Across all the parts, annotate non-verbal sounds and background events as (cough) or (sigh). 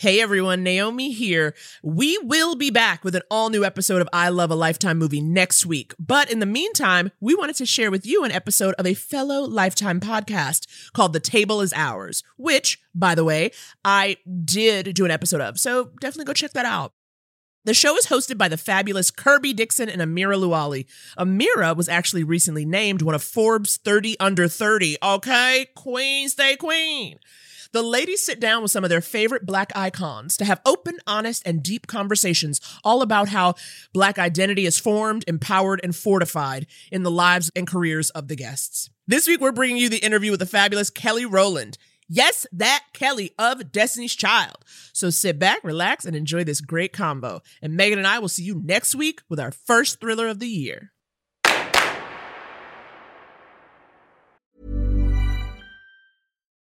Hey everyone, Naomi here. We will be back with an all new episode of I Love a Lifetime movie next week. But in the meantime, we wanted to share with you an episode of a fellow Lifetime podcast called The Table is Ours, which, by the way, I did do an episode of. So definitely go check that out. The show is hosted by the fabulous Kirby Dixon and Amira Luali. Amira was actually recently named one of Forbes 30 under 30. Okay, queen, stay queen. The ladies sit down with some of their favorite Black icons to have open, honest, and deep conversations all about how Black identity is formed, empowered, and fortified in the lives and careers of the guests. This week, we're bringing you the interview with the fabulous Kelly Rowland. Yes, that Kelly of Destiny's Child. So sit back, relax, and enjoy this great combo. And Megan and I will see you next week with our first thriller of the year.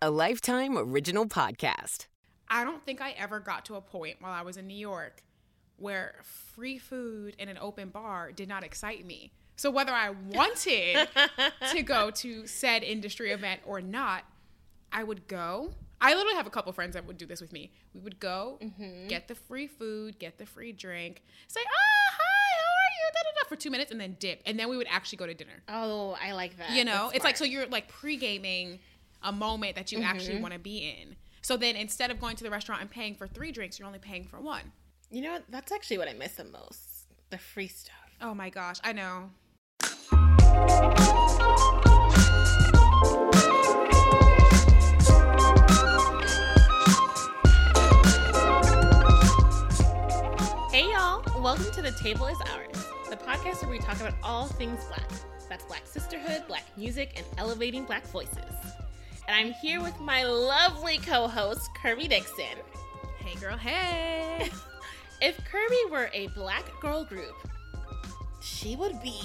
A Lifetime Original Podcast. I don't think I ever got to a point while I was in New York where free food in an open bar did not excite me. So whether I wanted (laughs) to go to said industry event or not, I would go. I literally have a couple friends that would do this with me. We would go, get the free food, get the free drink, say, "Ah, hi, how are you?" Da, da, da, for two minutes, and then dip, and then we would actually go to dinner. Oh, I like that. You know, That's it's like so you're like pre gaming a moment that you actually mm-hmm. want to be in. So then instead of going to the restaurant and paying for three drinks, you're only paying for one. You know? That's actually what I miss the most. The free stuff. Oh my gosh, I know. Hey y'all, welcome to The Table is Ours, the podcast where we talk about all things black. That's black sisterhood, black music, and elevating black voices. And I'm here with my lovely co-host, Kirby Dixon. Hey girl, hey. (laughs) If Kirby were a black girl group, she would be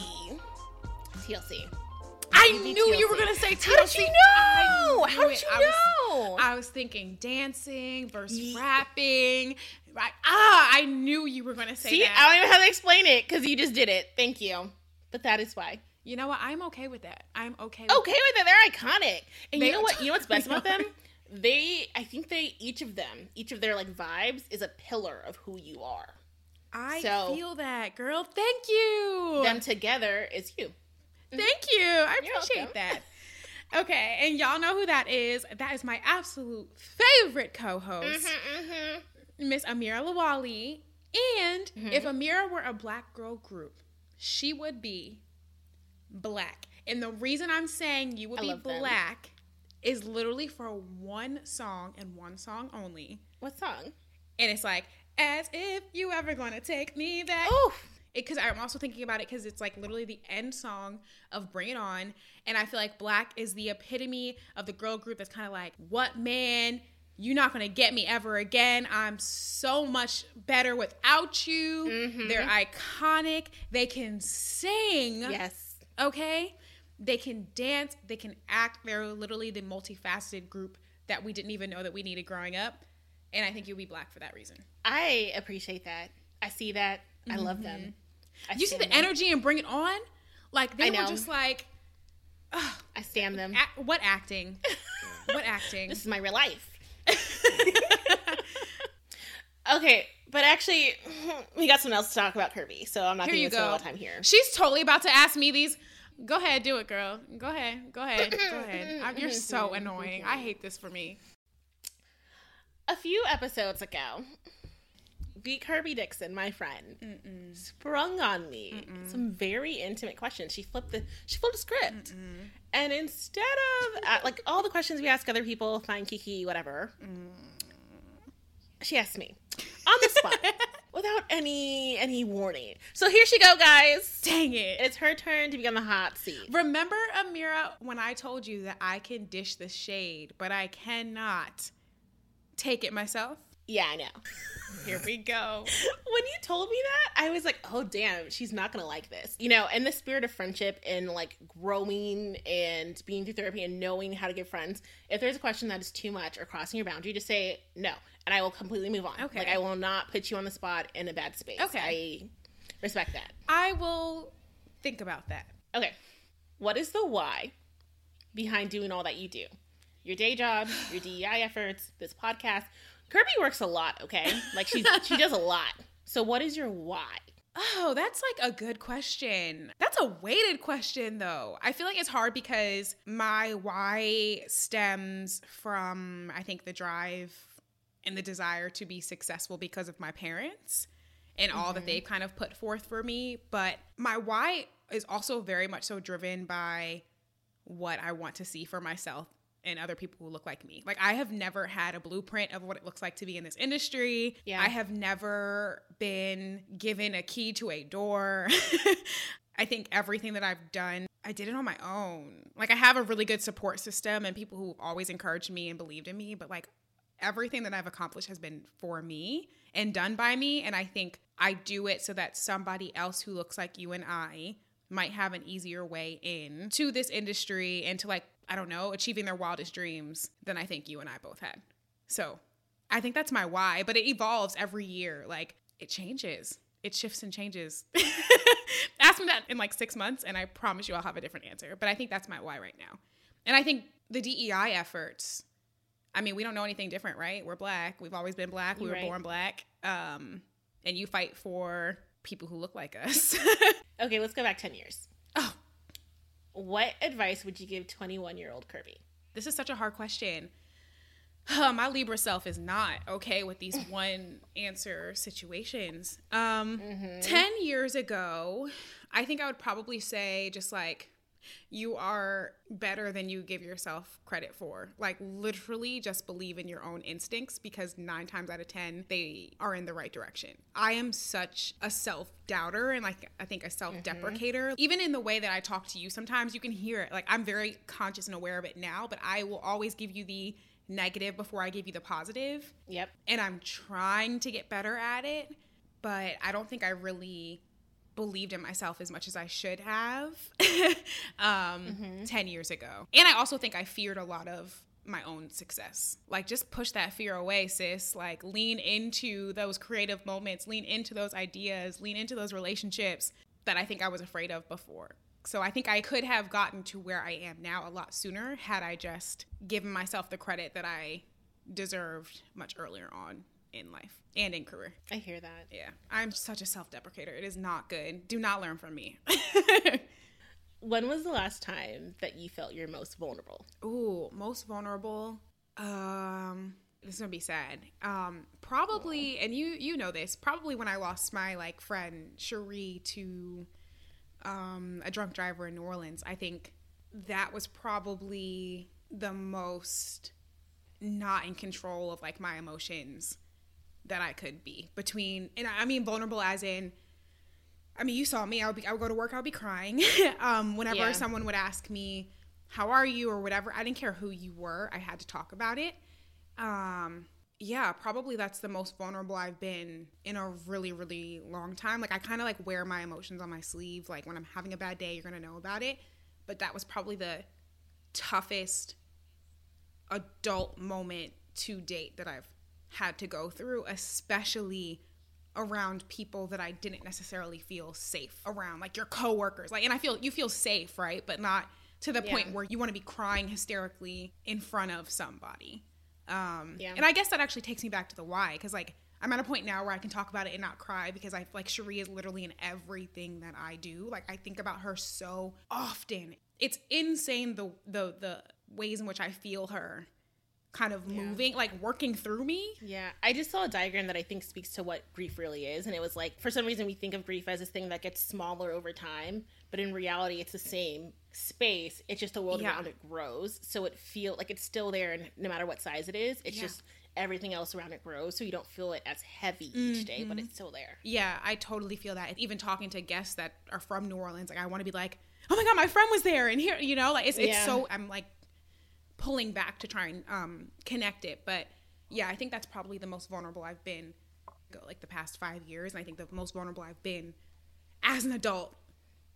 TLC. I knew you were gonna say TLC. How did you know? How did you I was- know? I was thinking dancing versus Ye- rapping. Right. Ah, I knew you were gonna say See, that. I don't even have to explain it because you just did it. Thank you. But that is why. You know what? I'm okay with that. I'm okay. With okay with it. They're iconic. And They you know what? You know what's best about (laughs) them? They, I think they, each of them, each of their like vibes is a pillar of who you are. I So- feel that, girl. Thank you. Them together is you. Thank you. I You're appreciate welcome. that. (laughs) Okay, and y'all know who that is. That is my absolute favorite co-host, Mm-hmm, Miss Amira Lawali. And Mm-hmm. if Amira were a black girl group, she would be Blaque. And the reason I'm saying you would I be love them. Blaque is literally for one song and one song only. What song? And it's like, as if you ever gonna take me back Oof. because I'm also thinking about it because it's like literally the end song of Bring It On, and I feel like Blaque is the epitome of the girl group that's kind of like, what man, you're not gonna get me ever again. I'm so much better without you. Mm-hmm. They're iconic. They can sing. Yes. Okay. They can dance. They can act. They're literally the multifaceted group that we didn't even know that we needed growing up. And I think you'll be Blaque for that reason. I appreciate that. I see that. I love them. Mm-hmm. I you see the them. energy and bring it on like they were just like I stand them. act, what acting (laughs) what acting This is my real life. (laughs) (laughs) okay, but actually, (laughs) we got something else to talk about Kirby, so I'm not going to spend a lot of time here. she's totally about to ask me these. Go ahead do it girl. Go ahead go ahead go (laughs) ahead. I, you're so (laughs) annoying. I hate this for me. A few episodes ago, the Kirby Dixon, my friend, sprung on me some very intimate questions. She flipped the she flipped the script, and instead of uh, like all the questions we ask other people, fine, kiki, whatever, she asked me on the spot. (laughs) without any any warning. So here she go, guys. Dang it. It's her turn to be on the hot seat. Remember, Amira, when I told you that I can dish the shade, but I cannot take it myself? Yeah, I know. Here we go. (laughs) when you told me that, I was like, oh, damn, she's not going to like this. You know, in the spirit of friendship and like growing and being through therapy and knowing how to give friends, if there's a question that is too much or crossing your boundary, just say no. And I will completely move on. Okay. Like, I will not put you on the spot in a bad space. Okay. I respect that. I will think about that. Okay. What is the why behind doing all that you do? Your day job, your DEI efforts, this podcast. Kirby works a lot, okay? Like she's she does a lot. So what is your why? Oh, that's like a good question. That's a weighted question, though. I feel like it's hard because my why stems from, I think, the drive and the desire to be successful because of my parents and all that mm-hmm. they've kind of put forth for me. But my why is also very much so driven by what I want to see for myself and other people who look like me. Like I have never had a blueprint of what it looks like to be in this industry. Yeah. I have never been given a key to a door. (laughs) I think everything that I've done, I did it on my own. Like I have a really good support system and people who always encouraged me and believed in me, but like everything that I've accomplished has been for me and done by me and I think I do it so that somebody else who looks like you and I might have an easier way in to this industry and to like I don't know, achieving their wildest dreams than I think you and I both had. So, I think that's my why, but it evolves every year. Like it changes. It shifts and changes. (laughs) Ask me that in like 6 months and I promise you I'll have a different answer. But I think that's my why right now. And I think the DEI efforts I mean, we don't know anything different, right? We're black. We've always been black. We were Right. born black. Um and you fight for people who look like us. (laughs) Okay, let's go back 10 years. What advice would you give 21 year old Kirby? This is such a hard question. my Libra self is not okay with these (laughs) one answer situations. Um, 10 years ago, I think I would probably say just like, you are better than you give yourself credit for. Like, literally, just believe in your own instincts because nine times out of 10, they are in the right direction. I am such a self doubter and, like, I think a mm-hmm. self deprecator. Even in the way that I talk to you, sometimes you can hear it. Like, I'm very conscious and aware of it now, but I will always give you the negative before I give you the positive Yep. and I'm trying to get better at it, but I don't think I really believed in myself as much as I should have (laughs) um, 10 years ago. And I also think I feared a lot of my own success. Like, just push that fear away, sis. Like, lean into those creative moments, lean into those ideas, lean into those relationships that I think I was afraid of before. So I think I could have gotten to where I am now a lot sooner had I just given myself the credit that I deserved much earlier on in life and in career. I hear that. Yeah, I'm such a self-deprecator. It is not good. Do not learn from me. (laughs) When was the last time that you felt your most vulnerable? Ooh, most vulnerable. Um, this is gonna be sad. Um, probably, and you you know this. Probably when I lost my like friend Cherie to um, a drunk driver in New Orleans. I think that was probably the most not in control of like my emotions that I could be between, and I mean vulnerable as in. I mean, you saw me. I would be. I would go to work. I would be crying. (laughs) um, whenever Yeah. someone would ask me, "How are you?" or whatever, I didn't care who you were. I had to talk about it. Um, yeah, probably that's the most vulnerable I've been in a really, really long time. Like I kind of like wear my emotions on my sleeve. Like when I'm having a bad day, you're gonna know about it. But that was probably the toughest adult moment to date that I've had to go through, especially around people that I didn't necessarily feel safe around, like your coworkers. Like, and I feel you feel safe, right? But not to the point where you want to be crying hysterically in front of somebody. Um, Yeah. And I guess that actually takes me back to the why, because like I'm at a point now where I can talk about it and not cry because I like Cherie is literally in everything that I do. Like I think about her so often. It's insane the the the ways in which I feel her kind of moving, like working through me. Yeah, I just saw a diagram that I think speaks to what grief really is, and it was like for some reason we think of grief as this thing that gets smaller over time, but in reality it's the same space. It's just the world Yeah. around it grows, so it feel like it's still there, and no matter what size it is, it's Yeah. just everything else around it grows, so you don't feel it as heavy each day, but mm-hmm. it's still there. Yeah, I totally feel that. Even talking to guests that are from New Orleans, like I want to be like, oh my god, my friend was there, and here, you know, like it's it's so I'm like pulling back to try and um, connect it. But yeah, I think that's probably the most vulnerable I've been, like the past five years, and I think the most vulnerable I've been as an adult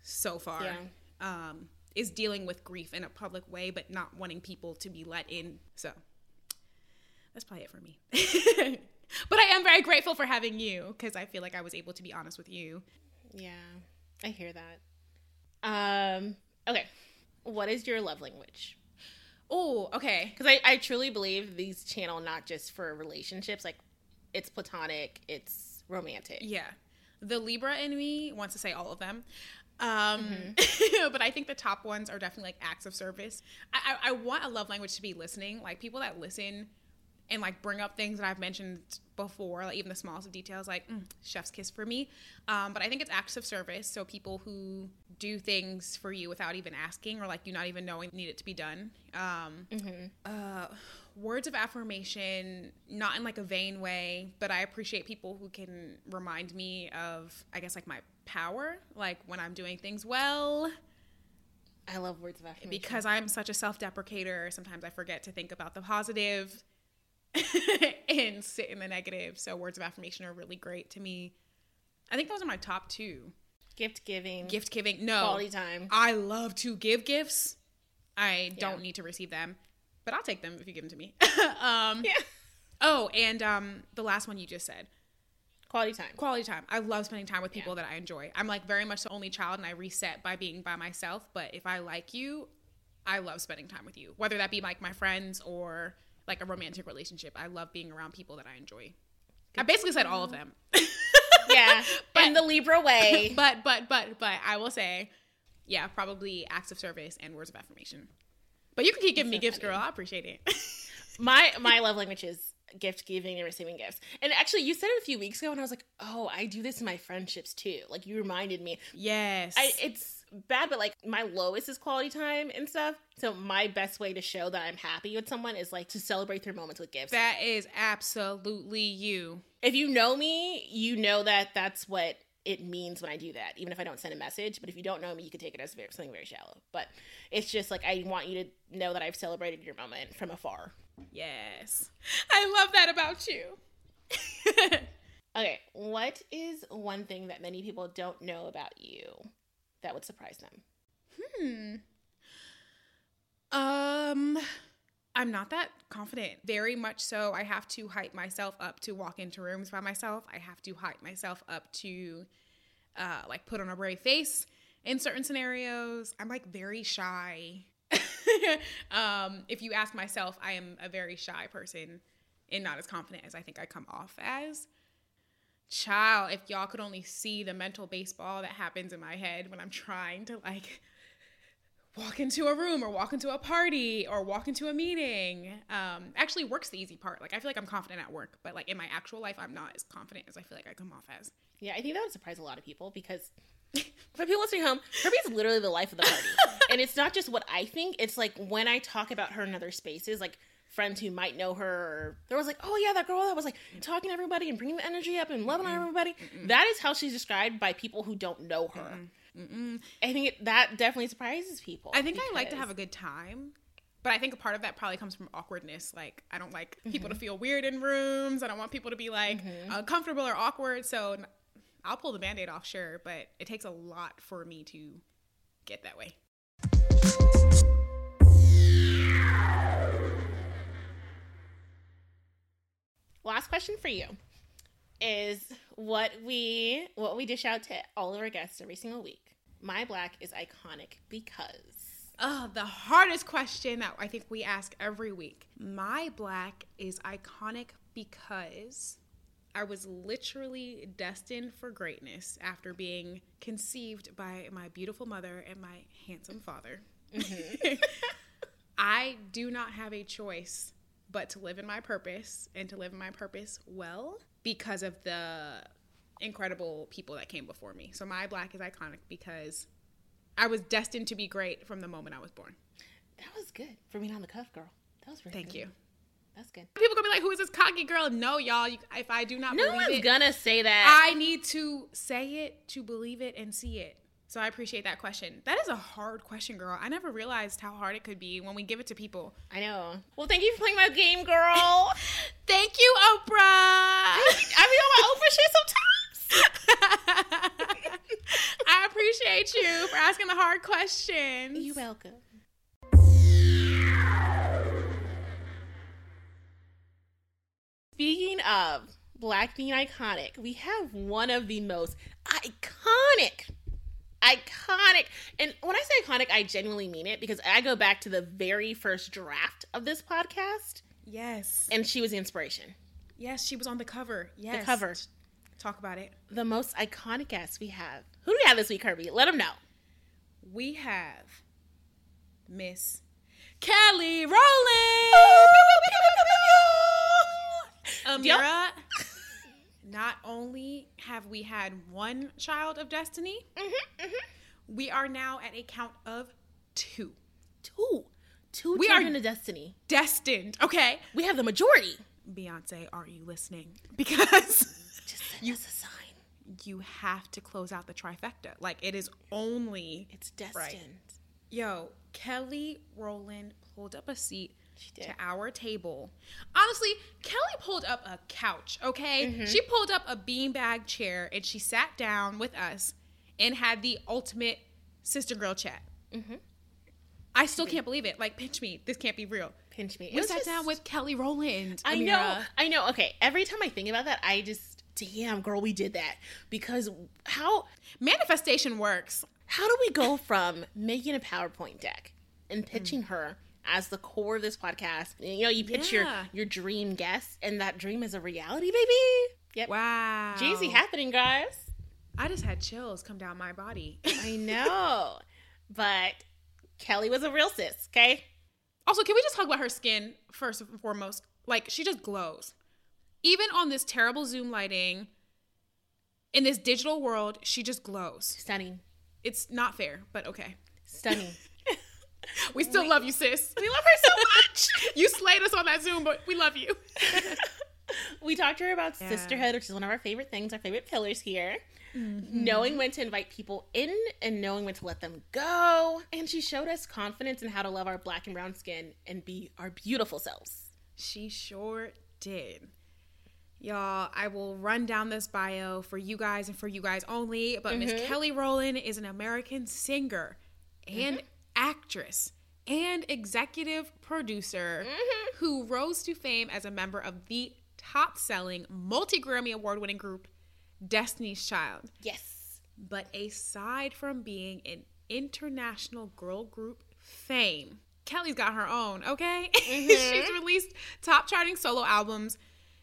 so far. Yeah. Um, is dealing with grief in a public way, but not wanting people to be let in. So that's probably it for me. (laughs) but I am very grateful for having you because I feel like I was able to be honest with you. Yeah, I hear that. Um, okay, what is your love language? Oh, okay. Because I, I truly believe these channel not just for relationships, like it's platonic, it's romantic. Yeah. The Libra in me wants to say all of them. Um, (laughs) but I think the top ones are definitely like acts of service. I, I, I want a love language to be listening. Like people that listen and like bring up things that I've mentioned before, like even the smallest of details, like mm, chef's kiss for me. Um, but I think it's acts of service. So people who do things for you without even asking or like you not even knowing need it to be done. Um, uh, words of affirmation, not in like a vain way, but I appreciate people who can remind me of, I guess, like my power, like when I'm doing things well. I love words of affirmation. Because I'm such a self deprecator, sometimes I forget to think about the positive (laughs) and sit in the negative. So, words of affirmation are really great to me. I think those are my top two. gift giving, Gift giving, no. quality time. I love to give gifts. I don't need to receive them, but I'll take them if you give them to me. (laughs) um, Yeah. Oh, and um, the last one you just said, Quality time. quality time. I love spending time with people that I enjoy. I'm like very much the only child, and I reset by being by myself. But if I like you, I love spending time with you, whether that be like my friends or like a romantic relationship. I love being around people that I enjoy. I basically said all of them, (laughs) yeah, (laughs) in the Libra way. (laughs) but but but but I will say, yeah, probably acts of service and words of affirmation. But you can keep giving me gifts, girl. I appreciate it. my my love language is gift giving and receiving gifts. And actually, you said it a few weeks ago, and I was like, oh, I do this in my friendships too. Like you reminded me. yes, I, it's bad, but like my lowest is quality time and stuff. So my best way to show that I'm happy with someone is like to celebrate their moments with gifts. that is absolutely you. if you know me, you know that that's what it means when I do that, even if I don't send a message. But if you don't know me, you could take it as very, something very shallow. But it's just like I want you to know that I've celebrated your moment from afar. Yes, I love that about you. (laughs) Okay, what is one thing that many people don't know about you that would surprise them? Hmm. Um, I'm not that confident. Very much so. I have to hype myself up to walk into rooms by myself. I have to hype myself up to, uh, like put on a brave face in certain scenarios. I'm like very shy. (laughs) um, if you ask myself, I am a very shy person and not as confident as I think I come off as. Child, if y'all could only see the mental baseball that happens in my head when I'm trying to like walk into a room or walk into a party or walk into a meeting. Um, actually, work's the easy part. Like I feel like I'm confident at work, but like in my actual life, I'm not as confident as I feel like I come off as. Yeah, I think that would surprise a lot of people because for people listening home, Kirby is literally the life of the party. (laughs) and it's not just what I think, it's like when I talk about her in other spaces, like friends who might know her, or there was like, oh yeah, that girl that was like talking to everybody and bringing the energy up and loving on everybody. That is how she's described by people who don't know her. I think it, that definitely surprises people. I think I like to have a good time. But I think a part of that probably comes from awkwardness. Like, I don't like people to mm-hmm. feel weird in rooms. I don't want people to be like mm-hmm. uncomfortable or awkward. So I'll pull the band aid off, sure. But it takes a lot for me to get that way. Last question for you is what we what we dish out to all of our guests every single week. My black is iconic because Oh, the hardest question that I think we ask every week. My black is iconic because I was literally destined for greatness after being conceived by my beautiful mother and my handsome father. Mm-hmm. (laughs) I do not have a choice but to live in my purpose and to live in my purpose well because of the incredible people that came before me. So my black is iconic because I was destined to be great from the moment I was born. that was good for being on the cuff, girl. That was very Thank good. you. That's good. People gonna be like, "Who is this cocky girl?" No, y'all. You, if I do not No believe one's it, gonna say that. I need to say it to believe it and see it. So I appreciate that question. That is a hard question, girl. I never realized how hard it could be when we give it to people. I know. Well, thank you for playing my game, girl. (laughs) Thank you, Oprah. I be on my Oprah shit sometimes. (laughs) I appreciate you for asking the hard questions. You're welcome. Speaking of Black being iconic, we have one of the most iconic, iconic, and when I say iconic, I genuinely mean it because I go back to the very first draft of this podcast, Yes. and she was the inspiration. Yes, she was on the cover. Yes. The cover. Talk about it. The most iconic guest we have. Who do we have this week, Kirby? Let them know. We have Miss Kelly Rowland. Amira, not only have we had one child of destiny, mm-hmm, mm-hmm. we are now at a count of two. Two. Two We children are- of destiny. Destined. Okay. We have the majority. Beyonce, are you listening? (laughs) Because Just send us a sign. you have to close out the trifecta. Like it is only It's destined. Yo, Kelly Rowland pulled up a seat. To our table. Honestly, Kelly pulled up a couch, okay? Mm-hmm. She pulled up a beanbag chair and she sat down with us and had the ultimate sister girl chat. Mm-hmm. I still can't believe it. Like, pinch me. This can't be real. Pinch me. It We sat just- down with Kelly Rowland. I Amira. know. I know. Okay. Every time I think about that, I just, damn, girl, we did that. Because how Manifestation works. how do we go from making a PowerPoint deck and pitching her as the core of this podcast? You know, you pitch Yeah. your your dream guest, and that dream is a reality, baby. Yep. Wow. Jeezy happening, guys. I just had chills come down my body. (laughs) I know. but Kelly was a real sis, okay? Also, can we just talk about her skin first and foremost? Like, she just glows. Even on this terrible Zoom lighting, in this digital world, she just glows. Stunning. It's not fair, but okay. Stunning. (laughs) (laughs) We still love you, sis. (laughs) we love her so much. (laughs) You slayed us on that Zoom, but we love you. we talked to her about Yeah. sisterhood, which is one of our favorite things, our favorite pillars here. Mm-hmm. Knowing when to invite people in and knowing when to let them go. And she showed us confidence in how to love our black and brown skin and be our beautiful selves. She sure did. Y'all, I will run down this bio for you guys and for you guys only. But Miss Kelly Rowland is an American singer and actress and executive producer mm-hmm. who rose to fame as a member of the top selling, multi Grammy award winning group Destiny's Child. Yes. But aside from being an international girl group fame, Kelly's got her own, okay? (laughs) She's mm-hmm. released top charting solo albums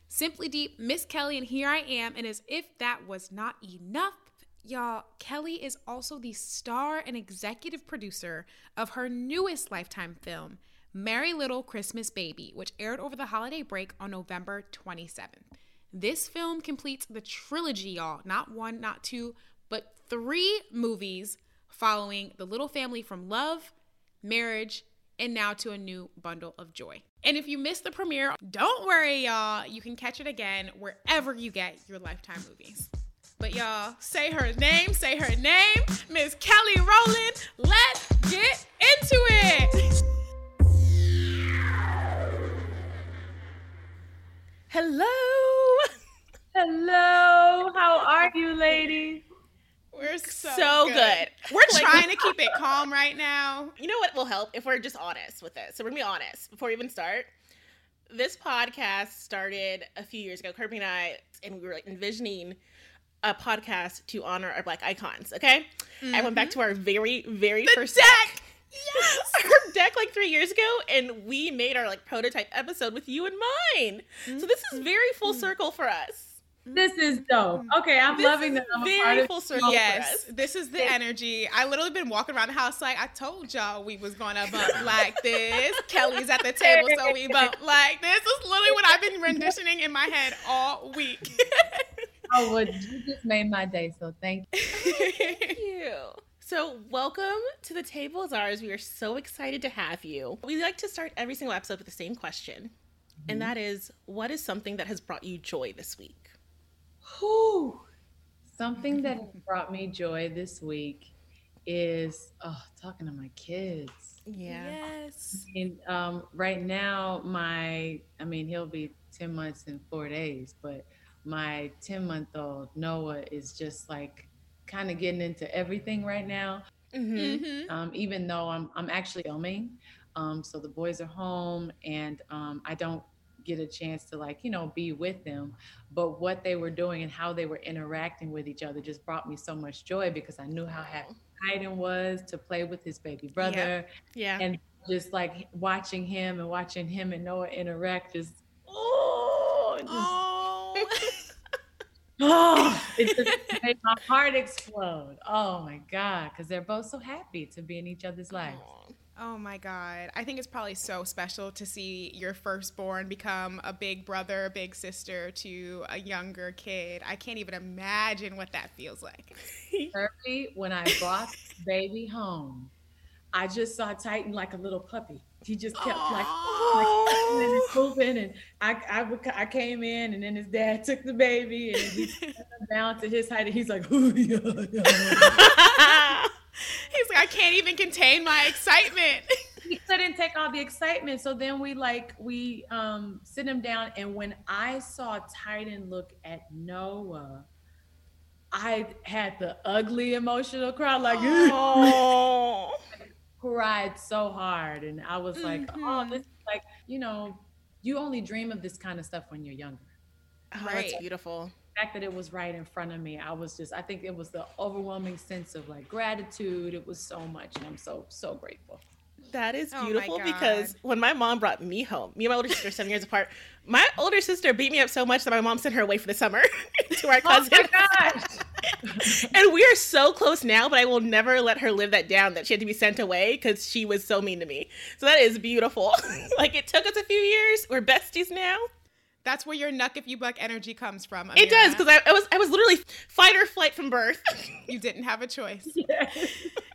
Simply Deep, Miss Kelly, and Here I Am. And as if that was not enough, y'all, Kelly is also the star and executive producer of her newest Lifetime film, Merry Little Christmas Baby, which aired over the holiday break on November 27th. This film completes the trilogy, y'all. Not one, not two, but three movies following the little family from love, marriage, and now to a new bundle of joy. And if you missed the premiere, don't worry, y'all. You can catch it again wherever you get your Lifetime movies. But y'all, say her name, say her name, Miss Kelly Rowland. Let's get into it. Hello. Hello, how are you, ladies? We're so, So good. We're trying to (laughs) keep it calm right now. You know what will help if we're just honest with this? So we're gonna be honest before we even start. This podcast started a few years ago, Kirby and I, and we were like envisioning a podcast to honor our black icons. Okay, I went back to our very, very first deck. Yes, (laughs) our deck like three years ago, and we made our like prototype episode with you in mind. So this is very full mm-hmm. circle for us. This is dope. Mm-hmm. Okay, I'm This loving is that I'm a very part of full circle. Yes, this is the energy. I literally been walking around the house like I told y'all we was gonna bump like this. Kelly's at the table, so we bump like this. This is literally what I've been (laughs) renditioning in my head all week. (laughs) Oh, well, you just made my day, so thank you. Thank you. So, welcome to the table is ours. We are so excited to have you. We like to start every single episode with the same question. and that is what is something that has brought you joy this week? Whew. Something that has brought me joy this week is oh, talking to my kids. Yeah. Yes. And um, right now, my I mean, he'll be ten months and four days, but my ten month old Noah is just like kind of getting into everything right now. Mm-hmm. Mm-hmm. Um, even though I'm I'm actually filming, um, so the boys are home and um, I don't get a chance to like you know be with them but what they were doing and how they were interacting with each other just brought me so much joy because i knew how happy Titan was to play with his baby brother Yeah. and just like watching him and watching him and noah interact just oh, just, Oh. Oh (laughs) it just made my heart explode oh my god because they're both so happy to be in each other's lives Oh my God. I think it's probably so special to see your firstborn become a big brother, a big sister to a younger kid. I can't even imagine what that feels like. Kirby, (laughs) when I brought baby home, I just saw Titan like a little puppy. He just kept like, like moving and moving, and I, I would- I came in, and then his dad took the baby, and he (laughs) down to his height, and he's like, "Ooh, yeah, yeah." (laughs) He's like, I can't even contain my excitement. (laughs) he couldn't take all the excitement. So then we like we um sit him down, and when I saw Titan look at Noah. I had the ugly emotional cry, like Oh. Cried so hard and i was like oh Mhm. this is like you know you only dream of this kind of stuff when you're younger Oh, that's Right. beautiful. the fact that it was right in front of me i was just i think it was the overwhelming sense of like gratitude it was so much and i'm so so grateful That is Oh beautiful because when my mom brought me home, me and my older sister are seven years apart. My older sister beat me up so much that my mom sent her away for the summer (laughs) to our oh cousin. my gosh (laughs) and we are so close now, but I will never let her live that down that she had to be sent away because she was so mean to me. So that is beautiful. (laughs) like it took us a few years. We're besties now. That's where your nuck if you buck energy comes from. It does because I, I was I was literally fight or flight from birth. you didn't have a choice. (laughs)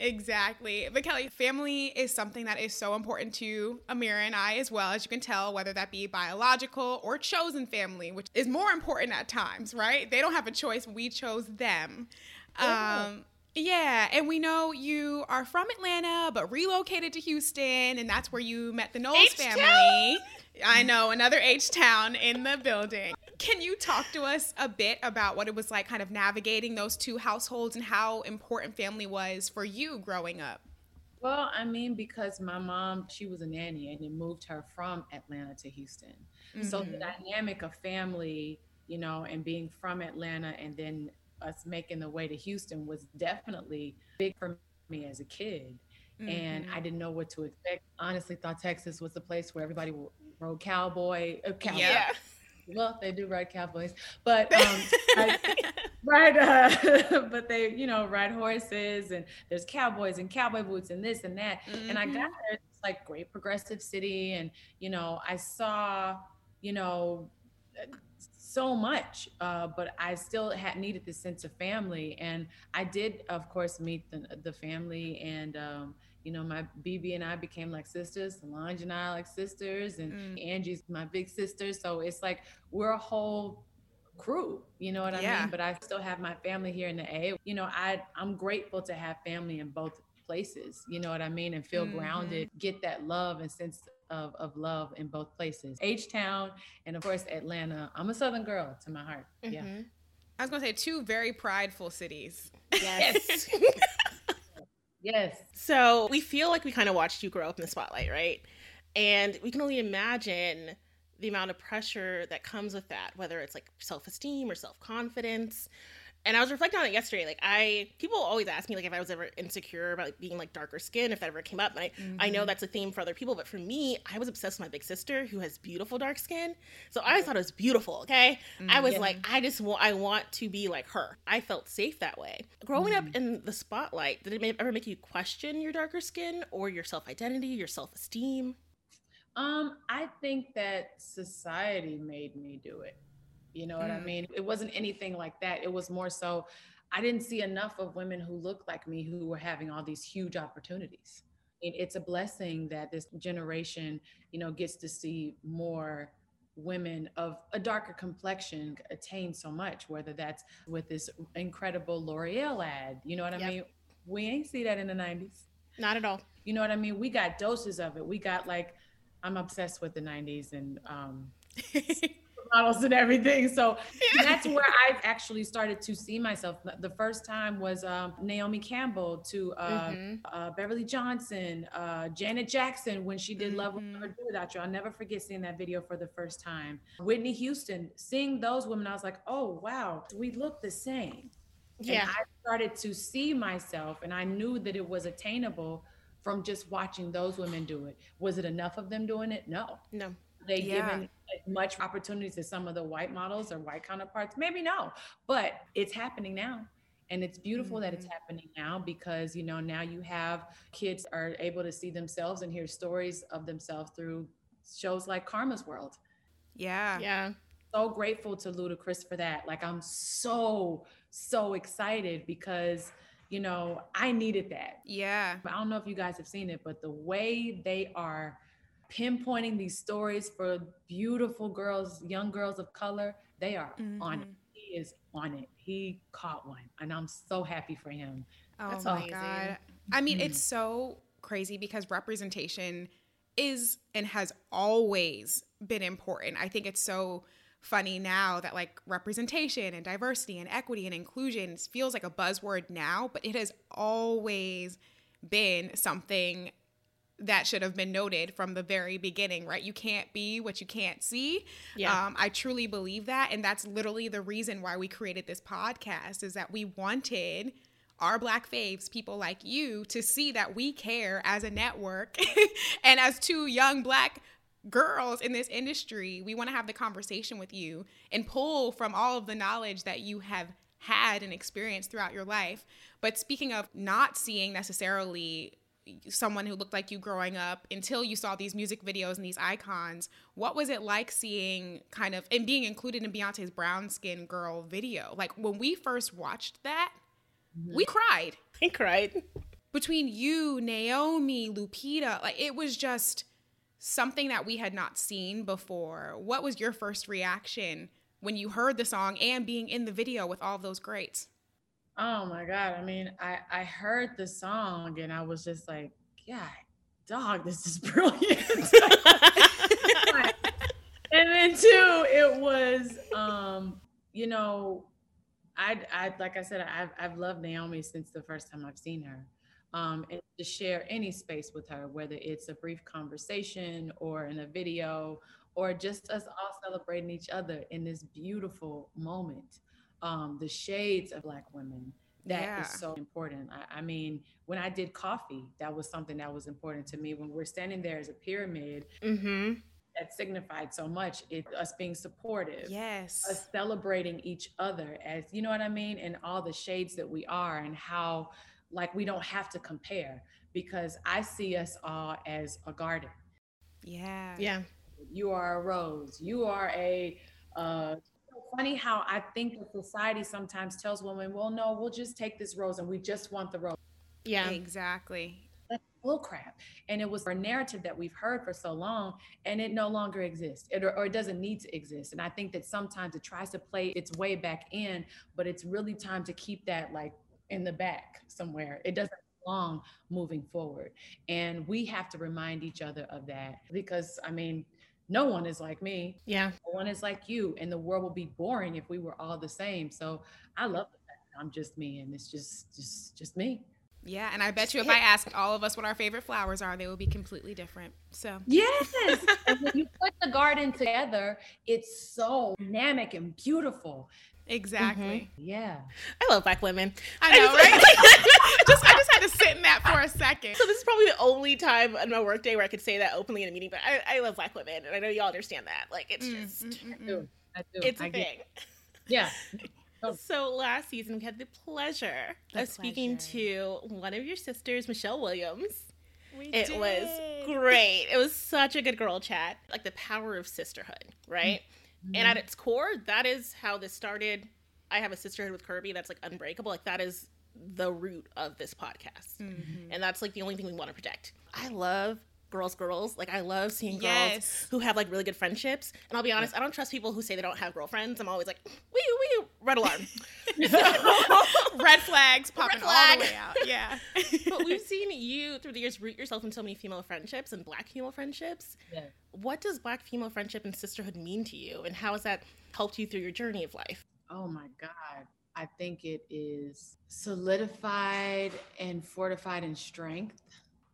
Exactly. But Kelly, family is something that is so important to Amira and I as well, as you can tell, whether that be biological or chosen family, which is more important at times, right? They don't have a choice. We chose them. Um, yeah, and we know you are from Atlanta, but relocated to Houston, and that's where you met the Knowles H-Town? family. I know, another H Town in the building. Can you talk to us a bit about what it was like kind of navigating those two households and how important family was for you growing up? well i mean because my mom she was a nanny and it moved her from atlanta to houston. So the mm-hmm. dynamic of family you know and being from atlanta and then us making the way to houston was definitely big for me as a kid. And i mm-hmm. didn't know what to expect. Honestly thought texas was the place where everybody rode cowboy uh, cowboy. Yeah. (laughs) well they do ride cowboys but um I- (laughs) right uh, (laughs) but they you know ride horses and there's cowboys and cowboy boots and this and that and i got there it's like great progressive city and you know i saw you know so much uh, but i still had needed this sense of family and i did of course meet the, the family and um, you know my bb and i became like sisters solange and i like sisters and angie's my big sister so it's like we're a whole crew you know what i Yeah. mean but i still have my family here in the a you know i i'm grateful to have family in both places you know what i mean and feel Mhm. grounded get that love and sense of, of love in both places h-town and of course atlanta i'm a southern girl to my heart yeah Mhm. I was going to say two very prideful cities. Yes. yes (laughs) (laughs) So we feel like we kind of watched you grow up in the spotlight, right? And we can only imagine the amount of pressure that comes with that, whether it's like self esteem or self confidence. And I was reflecting on it yesterday. Like I, people always ask me like if I was ever insecure about like, being like darker skin, if that ever came up. And I, I know mm-hmm. that's a theme for other people, but for me, I was obsessed with my big sister who has beautiful dark skin. So I always thought it was beautiful. Okay, I mm, was Yeah. like, I just want, I want to be like her. I felt safe that way. Growing up mm-hmm. in the spotlight, did it ever make you question your darker skin or your self identity, your self esteem? Um, I think that society made me do it. You know what I Mm. mean? It wasn't anything like that. It was more so I didn't see enough of women who looked like me who were having all these huge opportunities. it's a blessing that this generation, you know, gets to see more women of a darker complexion attain so much, whether that's with this incredible L'Oreal ad. You know what I Yep. mean? We ain't see that in the 90s. Not at all. You know what I mean? We got doses of it. We got like, I'm obsessed with the 90s and um, (laughs) models and everything. So that's where I actually started to see myself. The first time was um, Naomi Campbell to uh, Mhm. uh, Beverly Johnson, uh, Janet Jackson when she did Love Will Mhm. Never Do Without You. I'll never forget seeing that video for the first time. Whitney Houston, seeing those women, I was like, oh, wow, we look the same. Yeah. And I started to see myself, and I knew that it was attainable from just watching those women do it. Was it enough of them doing it? No. No. They Yeah. given much opportunities as some of the white models or white counterparts? Maybe no, but it's happening now. And it's beautiful that it's Mm-hmm. happening now because you know now you have kids are able to see themselves and hear stories of themselves through shows like Karma's World yeah. Yeah. so grateful to Ludacris for that. Like I'm so so excited because you know I needed that. Yeah. I don't know if you guys have seen it, but the way they are pinpointing these stories for beautiful girls, young girls of color, they are on mm-hmm. it. He is on it. He caught one, and I'm so happy for him. Oh That's my amazing. god. I mean, it's mm. so crazy because representation is and has always been important. I think it's so funny now that like representation and diversity and equity and inclusion feels like a buzzword now, but it has always been something that should have been noted from the very beginning, right? You can't be what you can't see. Yeah. Um, I truly believe that. And that's literally the reason why we created this podcast is that we wanted our black faves, people like you, to see that we care as a network (laughs) and as two young black girls in this industry. We want to have the conversation with you and pull from all of the knowledge that you have had and experienced throughout your life. But speaking of not seeing necessarily someone who looked like you growing up until you saw these music videos and these icons. What was it like seeing kind of and being included in Beyonce's brown skin girl video? Like when we first watched that, mm-hmm. we cried. I cried. Between you, Naomi, Lupita, like it was just something that we had not seen before. What was your first reaction when you heard the song and being in the video with all those greats? Oh my God. I mean, I, I heard the song and I was just like, God, dog, this is (laughs) brilliant. (laughs) and then two, it was um, you know, I I like I said, I've I've loved Naomi since the first time I've seen her. Um, and to share any space with her, whether it's a brief conversation or in a video, or just us all celebrating each other in this beautiful moment. Um, the shades of black women that is Yeah. so important. I, I mean, when I did coffee, that was something that was important to me. When we're standing there as a pyramid, mm-hmm. that signified so much. It us being supportive, Yes. us celebrating each other as you know what I mean, and all the shades that we are, and how like we don't have to compare because I see us all as a garden. Yeah. Yeah. You are a rose. You are a. Uh, so funny how I think that society sometimes tells women, "Well, no, we'll just take this rose, and we just want the rose." Yeah. Exactly. that's bullcrap. And it was a narrative that we've heard for so long, and it no longer exists, it, or, or it doesn't need to exist. And I think that sometimes it tries to play its way back in, but it's really time to keep that like in the back somewhere. It doesn't belong moving forward. And we have to remind each other of that because, I mean, no one is like me. Yeah. No one is like you, and the world would be boring if we were all the same. So I love the fact that I'm just me, and it's just, just, just me. Yeah, and I bet you if I asked all of us what our favorite flowers are, they would be completely different. So Yes. (laughs) when you put the garden together, it's so dynamic and beautiful. Exactly. Yeah. I love black women. I know, just- right? (laughs) (laughs) just I just had to sit in that for a second. So this is probably the only time on my workday where I could say that openly in a meeting. But I, I love black women, and I know y'all understand that. Like it's Mm, just, mm, I mm, do. mm. I do. it's I a get- thing. (laughs) Yeah. So last season we had the pleasure The of speaking to one of your sisters, Michelle Williams. We It was great. It was such a good girl chat. Like the power of sisterhood, right? And at its core, that is how this started. I have a sisterhood with Kirby that's like unbreakable. Like that is the root of this podcast. Mhm. And that's like the only thing we want to protect. I love girls girls like i love seeing girls Yes. who have like really good friendships and i'll be honest i don't trust people who say they don't have girlfriends i'm always like wee wee red alarm (laughs) (laughs) Red flags popping all flag. the way out. Yeah. (laughs) but we've seen you through the years root yourself in so many female friendships and black female friendships Yeah. what does black female friendship and sisterhood mean to you and how has that helped you through your journey of life Oh my God. I think it is solidified and fortified in strength.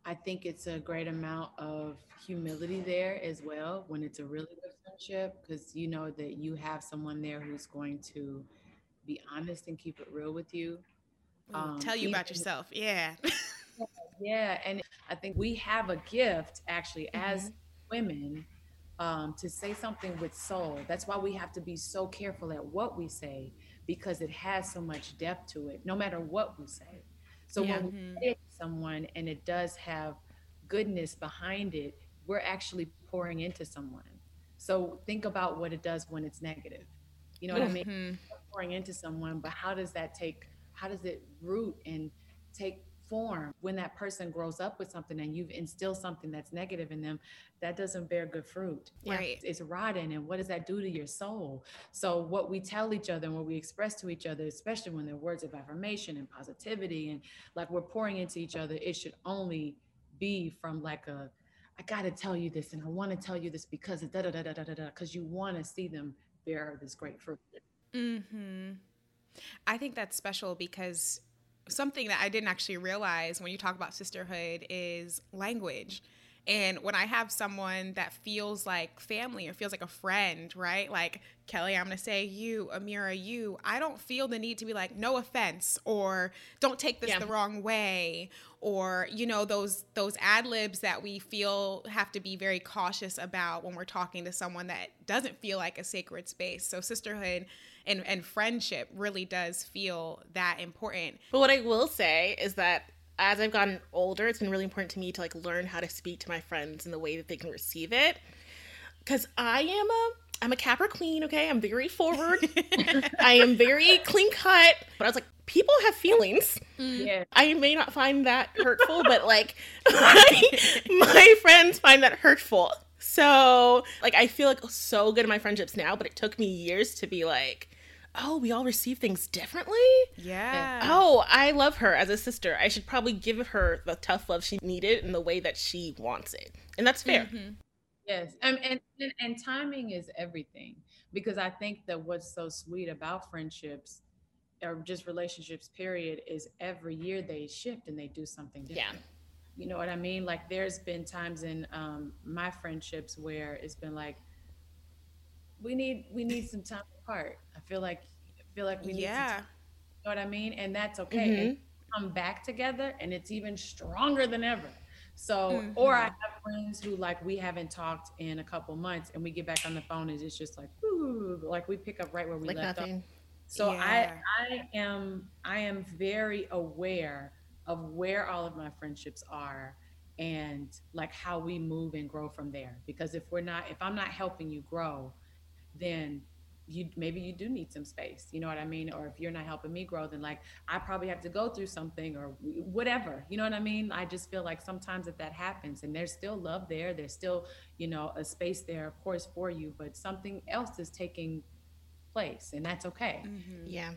I think it's a great amount of humility there as well when it's a really good friendship because you know that you have someone there who's going to be honest and keep it real with you. Um, Tell you about yourself. Yeah. (laughs) Yeah, and I think we have a gift actually as women um, to say something with soul. That's why we have to be so careful at what we say because it has so much depth to it, no matter what we say. So Yeah. when we say it someone and it does have goodness behind it, we're actually pouring into someone. So think about what it does when it's negative. You know what I mean? Mhm. pouring into someone, but how does that take, how does it root and take form when that person grows up with something and you've instilled something that's negative in them? That doesn't bear good fruit. Right. It's rotten. And what does that do to your soul? So, what we tell each other and what we express to each other, especially when they're words of affirmation and positivity and like we're pouring into each other, it should only be from like a, I gotta tell you this and I wanna tell you this because da da da da da da da, because you wanna see them bear this great fruit. hmm I think that's special because something that I didn't actually realize when you talk about sisterhood is language. And when I have someone that feels like family or feels like a friend, right? Like Kelly, I'm gonna say you, Amira, you. I don't feel the need to be like, no offense, or don't take this Yeah. the wrong way, or you know those those ad libs that we feel have to be very cautious about when we're talking to someone that doesn't feel like a sacred space. So sisterhood and and friendship really does feel that important. But what I will say is that as I've gotten older, it's been really important to me to like learn how to speak to my friends in the way that they can receive it. Cause I am a I'm a Capra queen, okay? I'm very forward. (laughs) I am very clean cut. But I was like, people have feelings. Mm. Yeah. I may not find that hurtful, but (laughs) like my, my friends find that hurtful. So like I feel like so good in my friendships now, but it took me years to be like, oh, we all receive things differently. Yeah. Oh, I love her as a sister. I should probably give her the tough love she needed in the way that she wants it. And that's fair. Yes, and, and and and timing is everything because I think that what's so sweet about friendships or just relationships, period, is every year they shift and they do something Yeah. different. You know what I mean? Like there's been times in um, my friendships where it's been like, we need we need some time apart. I feel like I feel like we need Yeah. time you know what I mean? And that's okay. Mm-hmm. And come back together and it's even stronger than ever. So, or I have friends who like we haven't talked in a couple months and we get back on the phone and it's just like, ooh, like we pick up right where we Like left nothing. off. So Yeah. I I am I am very aware of where all of my friendships are and like how we move and grow from there. Because if we're not if I'm not helping you grow, then you maybe you do need some space you know what i mean? Or if you're not helping me grow then like i probably have to go through something or whatever you know what i mean? I just feel like sometimes that that happens and there's still love there there's still you know a space there of course for you but something else is taking place and that's okay. Mm-hmm. Yeah.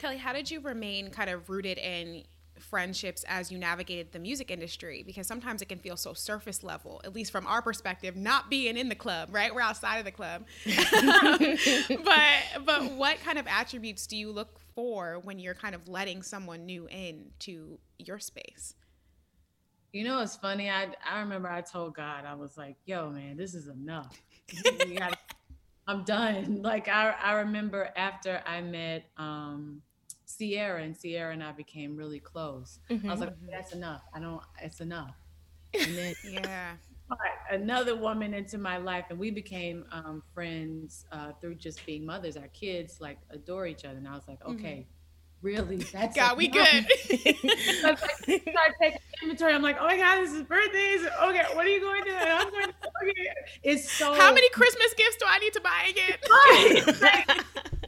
Kelly, how did you remain kind of rooted in friendships as you navigated the music industry? Because sometimes it can feel so surface level, at least from our perspective, not being in the club, right? We're outside of the club. (laughs) but but what kind of attributes do you look for when you're kind of letting someone new in to your space? You know, it's funny. I I remember I told God, I was like, "Yo, man, this is enough. Gotta- (laughs) I'm done." Like I I remember after I met um, Sierra and Sierra and I became really close. I was like, "That's enough. I don't. It's enough." And then (laughs) Yeah. (laughs) brought another woman into my life, and we became um, friends uh, through just being mothers. Our kids like adore each other, and I was like, "Okay, really? (laughs) That's God, we enough." good. (laughs) (laughs) I like, start taking inventory. I'm like, oh my god, this is birthdays. Okay, what are you going to? do? I'm going to. Okay. It's so. How many Christmas gifts do I need to buy again?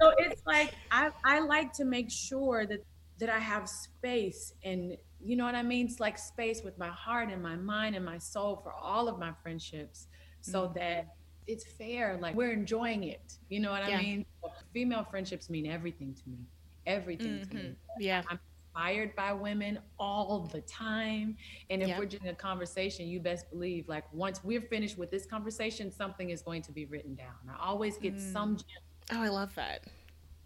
so it's like I I like to make sure that that I have space and you know what I mean? It's like space with my heart and my mind and my soul for all of my friendships so mm-hmm. that it's fair. Like we're enjoying it. You know what yeah. I mean? Female friendships mean everything to me. Everything mm-hmm. to me. Yeah. I'm inspired by women all the time. And if yeah. we're doing a conversation, you best believe like once we're finished with this conversation, something is going to be written down. I always get mm. some gem. Oh, I love that.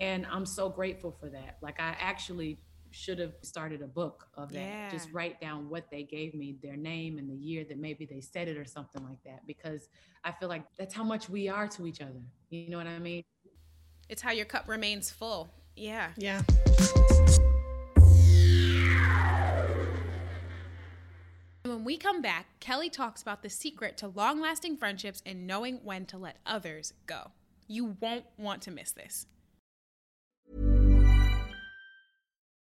And I'm so grateful for that. Like I actually should have started a book of that. Yeah. Just write down what they gave me, their name and the year that maybe they said it or something like that. Because I feel like that's how much we are to each other. You know what I mean? It's how your cup remains full. Yeah. Yeah. When we come back, Kelly talks about the secret to long lasting friendships and knowing when to let others go. You won't want to miss this.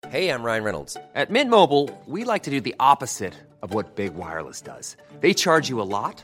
Hey, I'm Ryan Reynolds. At Mint Mobile, we like to do the opposite of what Big Wireless does. They charge you a lot,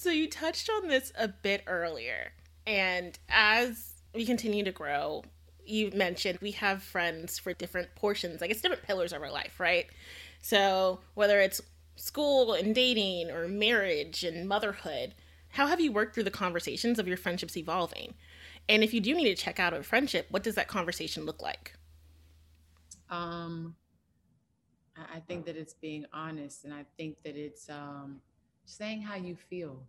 So you touched on this a bit earlier, and as we continue to grow, you mentioned we have friends for different portions, I guess different pillars of our life, right? So, whether it's school and dating or marriage and motherhood, how have you worked through the conversations of your friendships evolving? And if you do need to check out a friendship, what does that conversation look like? Um, I think that it's being honest, and I think that it's um, saying how you feel.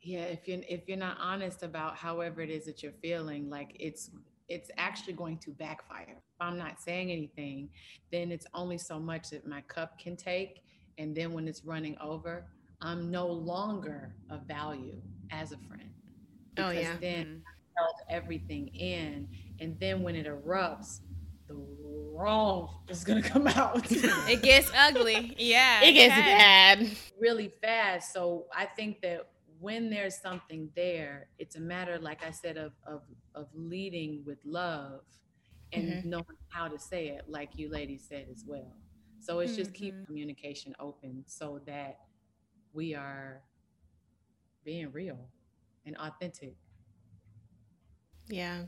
Yeah, if you're if you're not honest about however it is that you're feeling, like it's it's actually going to backfire. If I'm not saying anything, then it's only so much that my cup can take. And then when it's running over, I'm no longer of value as a friend. Oh, because oh, yeah. then mm-hmm. I held everything in. And then when it erupts, the wrong is gonna (laughs) come out. (laughs) it gets ugly. Yeah. It gets bad. Really fast. So I think that when there's something there, it's a matter, like I said, of of of leading with love and mm-hmm. knowing how to say it, like you ladies said as well. So it's mm-hmm. just keep mm-hmm. communication open so that we are being real and authentic. Yeah.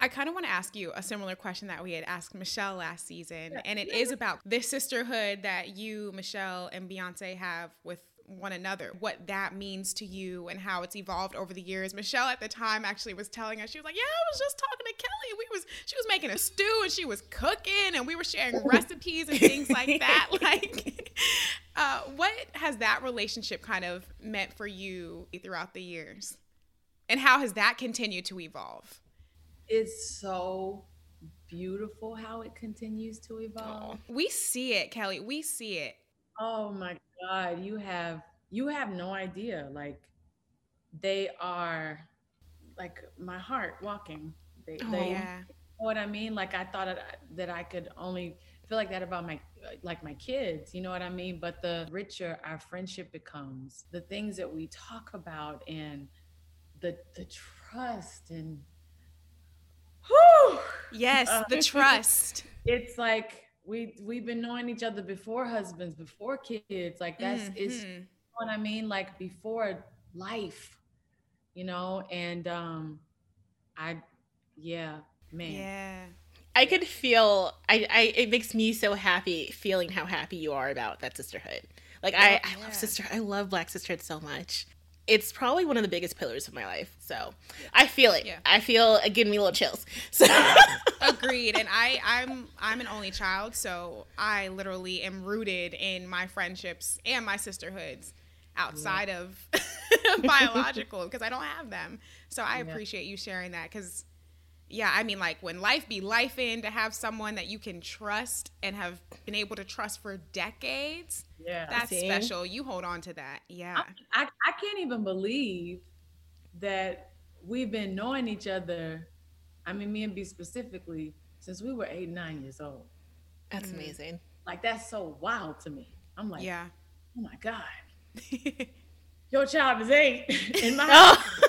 I kind of want to ask you a similar question that we had asked Michelle last season. Yeah. And it is about this sisterhood that you, Michelle, and Beyonce have with one another, what that means to you and how it's evolved over the years. Michelle at the time actually was telling us, she was like, Yeah, I was just talking to Kelly. We was she was making a stew and she was cooking and we were sharing recipes and things like (laughs) that. Like (laughs) uh, what has that relationship kind of meant for you throughout the years? And how has that continued to evolve? It's so beautiful how it continues to evolve. Oh, we see it, Kelly. We see it. Oh my God, you have you have no idea. Like they are like my heart walking. They, oh, they yeah. you know what I mean? Like I thought that I could only feel like that about my like my kids, you know what I mean? But the richer our friendship becomes, the things that we talk about and the the trust and yes, uh, the trust. (laughs) It's like we we've been knowing each other before husbands, before kids. Like that's mm-hmm. is you know what I mean? Like before life, you know, and um I yeah, man. Yeah. I could feel I, I it makes me so happy feeling how happy you are about that sisterhood. Like I, I love sister I love black sisterhood so much it's probably one of the biggest pillars of my life. So. I feel it. Yeah. I feel it giving me little chills. So (laughs) agreed. And I, I'm I'm an only child, so I literally am rooted in my friendships and my sisterhoods. outside yeah. of (laughs) biological because I don't have them. So I yeah. appreciate you sharing that because yeah, I mean, like when life be life in to have someone that you can trust and have been able to trust for decades. Yeah, that's See? special. You hold on to that. Yeah, I, I, I can't even believe that we've been knowing each other. I mean, me and B specifically since we were eight, nine years old. That's mm amazing. Like that's so wild to me. I'm like, yeah, oh my god, (laughs) your child is eight (laughs) in my. (laughs)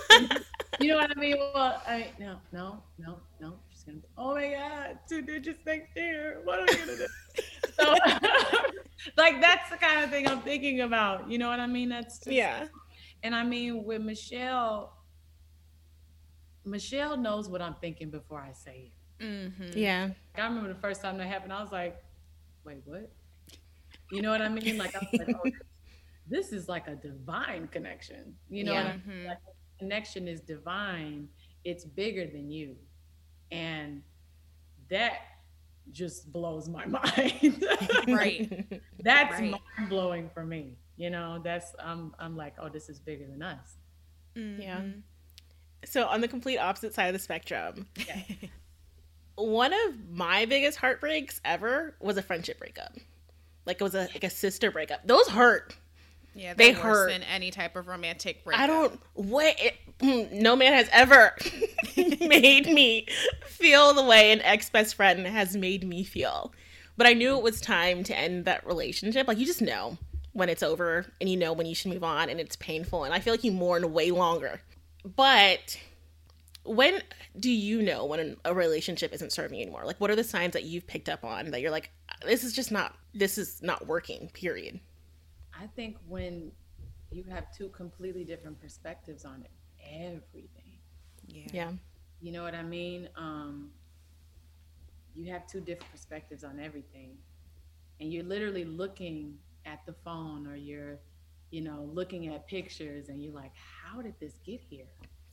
(laughs) You know what I mean? Well, I no, no, no, no. She's gonna. Oh my God, two digits next year. What am I gonna do? so, (laughs) like that's the kind of thing I'm thinking about. You know what I mean? That's just, yeah. And I mean, with Michelle, Michelle knows what I'm thinking before I say it. Mm-hmm. Yeah. I remember the first time that happened. I was like, "Wait, what?" You know what I mean? Like, I was like, "Oh, (laughs) this is like a divine connection." You know, yeah. mm-hmm. like, connection is divine, it's bigger than you. And that just blows my (laughs) mind. right. (laughs) That's right. mind blowing for me. You know, that's I'm I'm like, oh, this is bigger than us. Mm-hmm. Yeah. So on the complete opposite side of the spectrum, yeah. (laughs) one of my biggest heartbreaks ever was a friendship breakup. Like it was a like a sister breakup. Those hurt. Yeah, they hurt than any type of romantic breakup. I don't wait. Hmm, no man has ever (laughs) made me feel the way an ex best friend has made me feel. But I knew it was time to end that relationship. Like you just know when it's over, and you know when you should move on, and it's painful. And I feel like you mourn way longer. But when do you know when a relationship isn't serving anymore? Like, what are the signs that you've picked up on that you're like, this is just not, this is not working. Period. I think when you have two completely different perspectives on it, everything. Yeah. Yeah. You know what I mean? Um, you have two different perspectives on everything. And you're literally looking at the phone or you're, you know, looking at pictures and you're like, how did this get here?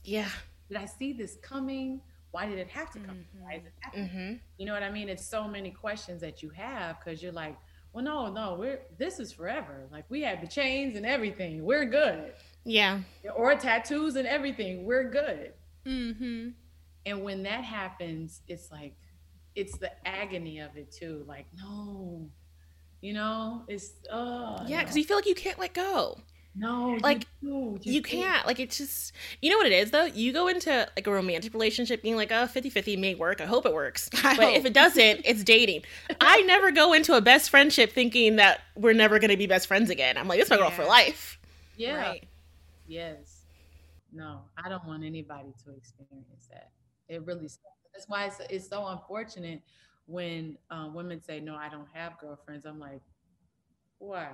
Yeah. Did I see this coming? Why did it have to come? Mm-hmm. Why is it happening? Mm-hmm. You know what I mean? It's so many questions that you have because you're like, well, no, no, we're this is forever. Like we have the chains and everything. We're good. Yeah. Or tattoos and everything. We're good. Mm-hmm. And when that happens, it's like it's the agony of it too. Like, no, you know, it's oh yeah, because you feel like you can't let go. No, like you, you, you can't. Like it's just you know what it is though. You go into like a romantic relationship being like, oh, 50-50 may work. I hope it works. (laughs) I but hope. if it doesn't, it's dating. (laughs) I never go into a best friendship thinking that we're never gonna be best friends again. I'm like, this is my yeah. girl for life. Yeah. Right. Yes. No, I don't want anybody to experience that. It really that's why it's, it's so unfortunate when um, women say, "No, I don't have girlfriends." I'm like, why?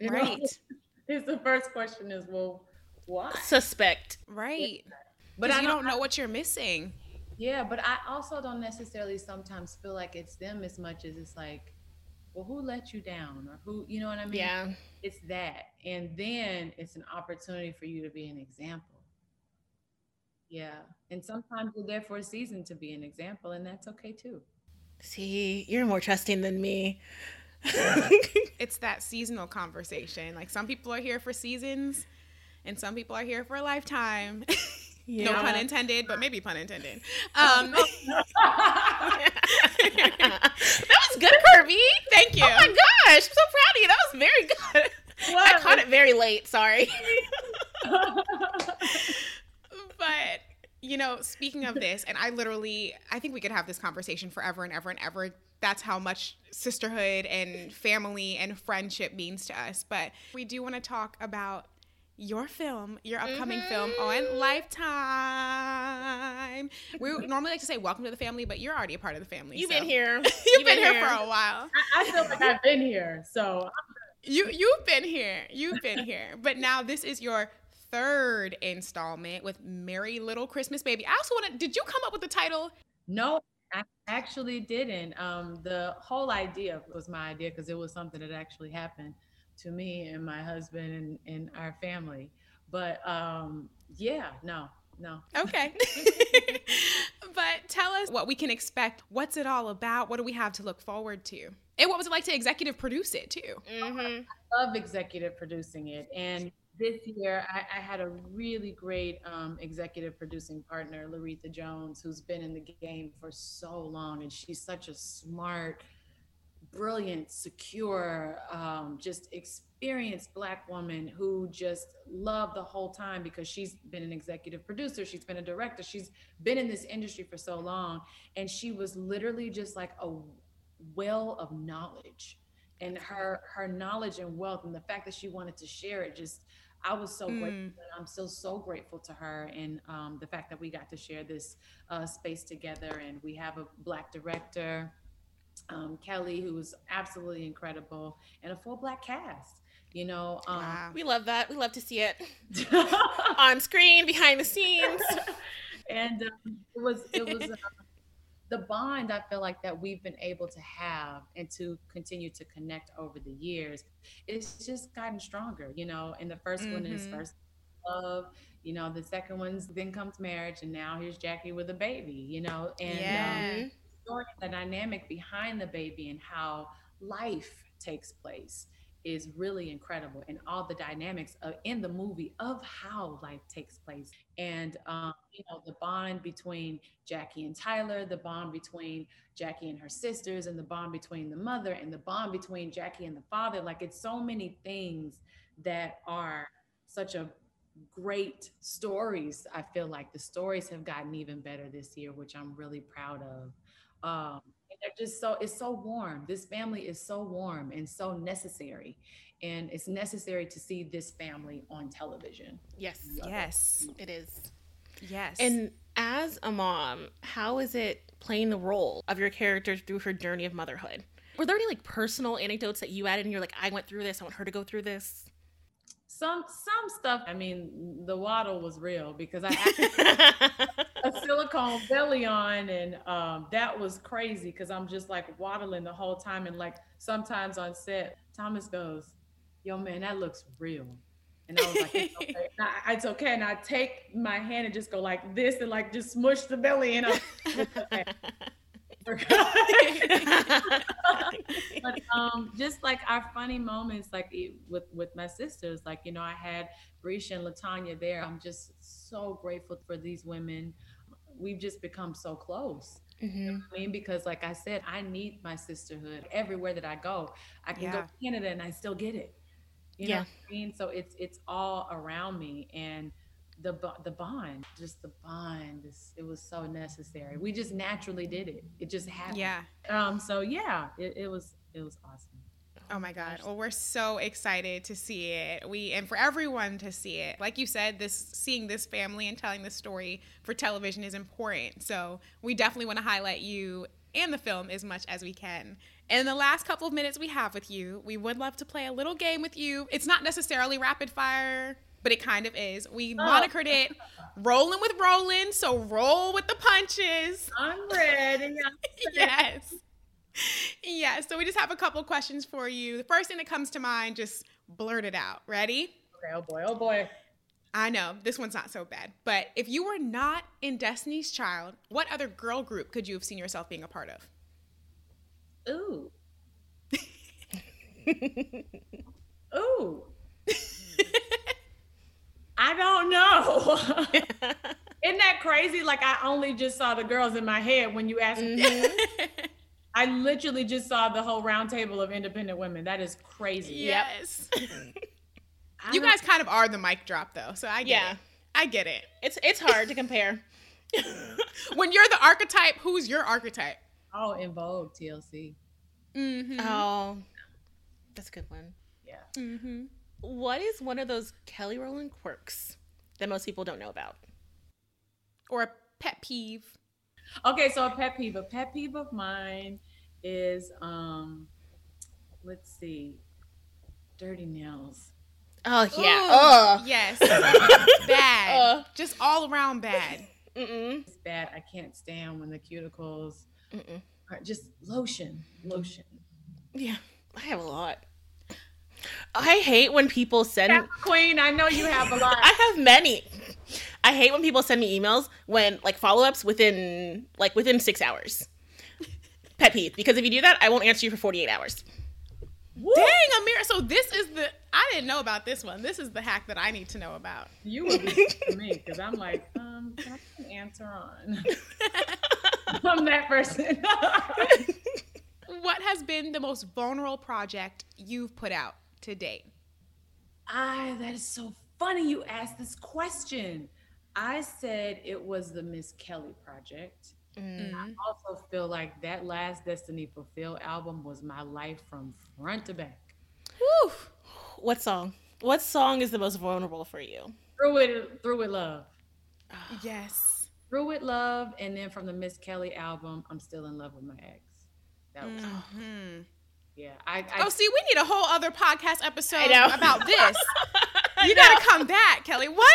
You (laughs) right. Know? is the first question is, well, why? Suspect. Right. But I don't know what you're missing. Yeah, but I also don't necessarily sometimes feel like it's them as much as it's like, well, who let you down or who, you know what I mean? Yeah. It's that. And then it's an opportunity for you to be an example. Yeah. And sometimes you're there for a season to be an example, and that's okay too. See, you're more trusting than me. It's that seasonal conversation. Like some people are here for seasons and some people are here for a lifetime. (laughs) Yeah. no pun intended, but maybe pun intended. Um, (laughs) that was good, Kirby. Thank you. Oh my gosh, I'm so proud of you. That was very good. What? I caught it very late. Sorry. (laughs) but you know, speaking of this, and I literally, I think we could have this conversation forever and ever and ever that's how much sisterhood and family and friendship means to us. But we do want to talk about your film, your upcoming mm-hmm. film on Lifetime. We normally like to say welcome to the family, but you're already a part of the family. You've so. been here. (laughs) you've, you've been, been, here for a while. I, I, feel like I've been here. So you you've been here. You've been here. But now this is your third installment with Merry Liddle Christmas Baby. I also want to did you come up with the title? No, I actually didn't. Um, the whole idea was my idea because it was something that actually happened to me and my husband and, and our family. But um, yeah, no, no. Okay. (laughs) (laughs) but tell us what we can expect. What's it all about? What do we have to look forward to? And what was it like to executive produce it too? Mm-hmm. I love executive producing it. And this year, I, I had a really great um, executive producing partner, Loretha Jones, who's been in the game for so long. And she's such a smart, brilliant, secure, um, just experienced Black woman who just loved the whole time because she's been an executive producer, she's been a director, she's been in this industry for so long. And she was literally just like a well of knowledge and her her knowledge and wealth and the fact that she wanted to share it just I was so Mm. grateful. and I'm still so grateful to her and um, the fact that we got to share this uh, space together. And we have a black director, um, Kelly, who was absolutely incredible, and a full black cast. You know, um, Wow. We love that. We love to see it (laughs) on screen, behind the scenes. (laughs) and um, it was it was uh, the bond I feel like that we've been able to have and to continue to connect over the years. It's just gotten stronger, you know. And the 1st one is Mhm. first love, you know. The second one's then comes marriage, and now here's Jackie with a baby, you know. And um, Yeah. Story, the dynamic behind the baby and how life takes place is really incredible and all the dynamics of, in the movie of how life takes place. And um, you know the bond between jackie and tyler the bond between jackie and her sisters and the bond between the mother and the bond between jackie and the father. Like it's so many things that are such a great stories. I feel like the stories have gotten even better this year which i'm really proud of. Um they're just so it's so warm this family is so warm and so necessary and it's necessary to see this family on television Yes, Yes. it is. Yes. And as a mom, how is it playing the role of your character through her journey of motherhood? Were there any like personal anecdotes that you added and you're like, I went through this, I want her to go through this? some some stuff i mean the waddle was real because i (laughs) had a silicone belly on and um, that was crazy because i'm just like waddling the whole time and like sometimes on set thomas goes yo man that looks real and i was like it's okay, (laughs) And I- it's okay. and i take my hand and just go like this and like just smush the belly and i'm okay. (laughs) (laughs) um, just like our funny moments, like with with my sisters, like you know, I had Brisha and Latanya there. I'm just so grateful for these women. We've just become so close. Mhm. I mean, because like I said, I need my sisterhood everywhere that I go. I can go to Canada and I still get it. You know Yeah. what I mean? So it's it's all around me and the the bond, just the bond. Is, it was so necessary. We just naturally did it. It just happened. yeah. Um. So yeah, it, it was it was awesome. Oh my God. Well, we're so excited to see it. We and for everyone to see it. Like you said, this seeing this family and telling this story for television is important. So we definitely want to highlight you and the film as much as we can. And in the last couple of minutes we have with you, we would love to play a little game with you. It's not necessarily rapid fire, but it kind of is. We oh. monikered it (laughs) rolling with Rowland, so roll with the punches. I'm ready. (laughs) yes. Yes. So we just have a couple questions for you. The first thing that comes to mind, just blurt it out. Ready? Okay, oh boy, oh boy. I know this one's not so bad, but if you were not in Destiny's Child, what other girl group could you have seen yourself being a part of? Ooh. (laughs) Ooh. (laughs) I don't know. (laughs) Isn't that crazy? Like I only just saw the girls in my head when you asked me. Mm-hmm. I literally just saw the whole round table of independent women. That is crazy. Yes. (laughs) You guys kind of are the mic drop though, so I get Yeah. it. I get it. It's it's hard to compare. (laughs) When you're the archetype, who's your archetype? Oh, En Vogue, TLC. Mm-hmm. Oh, that's a good one. Yeah. Mm-hmm. What is one of those Kelly Rowland quirks that most people don't know about? Or a pet peeve. Okay, so a pet peeve. A pet peeve of mine is um let's see. Dirty nails. Oh yeah. Ooh, Oh. Yes. (laughs) bad. Ugh. Just all around bad. Mm-mm. It's bad. I can't stand when the cuticles Mm-mm. are just lotion. Lotion. Yeah, I have a lot. I hate when people send. Queen, I know you have a lot. I have many. I I hate when people send me emails when like follow ups within like within six hours. Pet peeve because if you do that, I won't answer you for forty eight hours. Dang, Amir. So this is the I didn't know about this one. This is the hack that I need to know about. You would be (laughs) me because I'm like, um, can I put an answer on? (laughs) I'm that person. (laughs) What has been the most vulnerable project you've put out to date? Ah, that is so funny you asked this question. I said it was the Miss Kelly project. Mm-hmm. I also feel like that last Destiny Fulfilled album was my life from front to back. Whew. What song? What song is the most vulnerable for you? Through it, through it, love. Yes. Through it, love, and then from the Miss Kelly album, I'm still in love with my ex. That was, Mhm. yeah. I, I Oh, see, we need a whole other podcast episode about this. (laughs) I You got to come back, Kelly. What?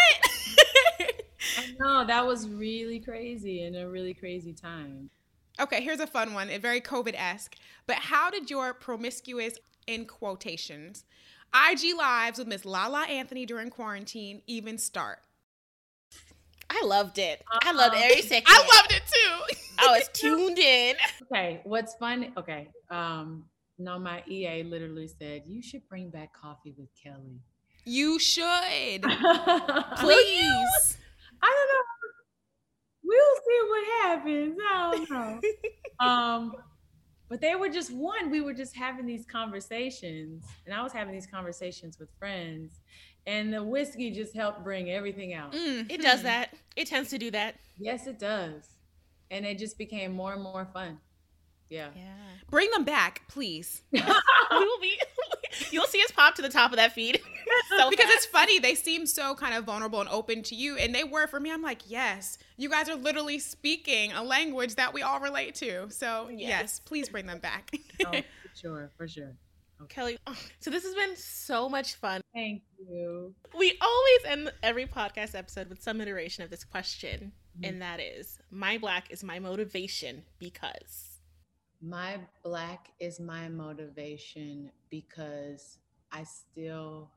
I know that was really crazy and a really crazy time. okay, here's a fun one, a very COVID esque. But how did your promiscuous, in quotations, IG lives with Miss La La Anthony during quarantine even start? I loved it. I loved every second. I loved it too. I was tuned in. (laughs) Okay, what's funny? Okay, um, no, my EA literally said you should bring back coffee with Kelly. you should. (laughs) I don't know. We'll see what happens. I don't know. (laughs) um, but they were just one. We were just having these conversations, and I was having these conversations with friends, and the whiskey just helped bring everything out. Mm, It does that. It tends to do that. Yes, it does, and it just became more and more fun. Yeah. Yeah. Bring them back, please. (laughs) (laughs) we will be. You'll see us pop to the top of that feed. So (laughs) because fast. it's funny. They seem so kind of vulnerable and open to you, and they were for me. I'm like, yes, you guys are literally speaking a language that we all relate to. So yes, Yes. please bring them back. Oh, for (laughs) sure, for sure. Kelly. oh, so this has been so much fun. Thank you. We always end every podcast episode with some iteration of this question, mm-hmm. and that is, "My black is my motivation because." My black is my motivation because I still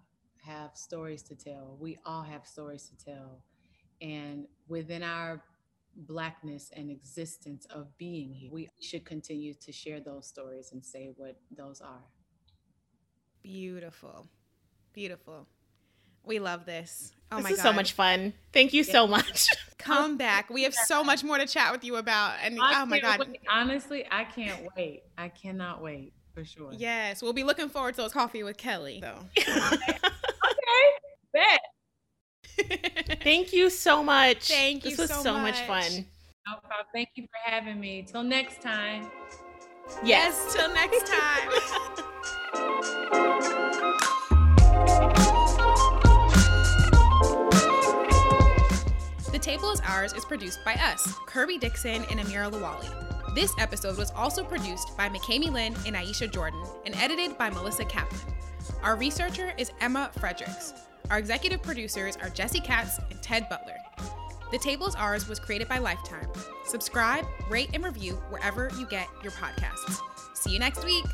have stories to tell. We all have stories to tell. And within our blackness and existence of being here, we should continue to share those stories and say what those are. Beautiful, beautiful. We love this. Oh this my is god, so much fun. Thank you so much. (laughs) Come back. We have so much more to chat with you about. And I oh my god. wait. Honestly, I can't wait. I cannot wait for sure. Yes, we'll be looking forward to a coffee with Kelly. So. (laughs) Okay. Bet. (laughs) Thank you so much. Thank this you was so so much much. fun. No problem. Thank you for having me. Till next time. Yes, till next time. (laughs) The Table is Ours is produced by us, Kirby Dixon and Amira Lawali. This episode was also produced by McKamey Lynn and Aisha Jordan and edited by Melissa Kaplan. Our researcher is Emma Fredericks. Our executive producers are Jesse Katz and Ted Butler. The Table is Ours was created by Lifetime. Subscribe, rate, and review wherever you get your podcasts. See you next week.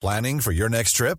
Planning for your next trip?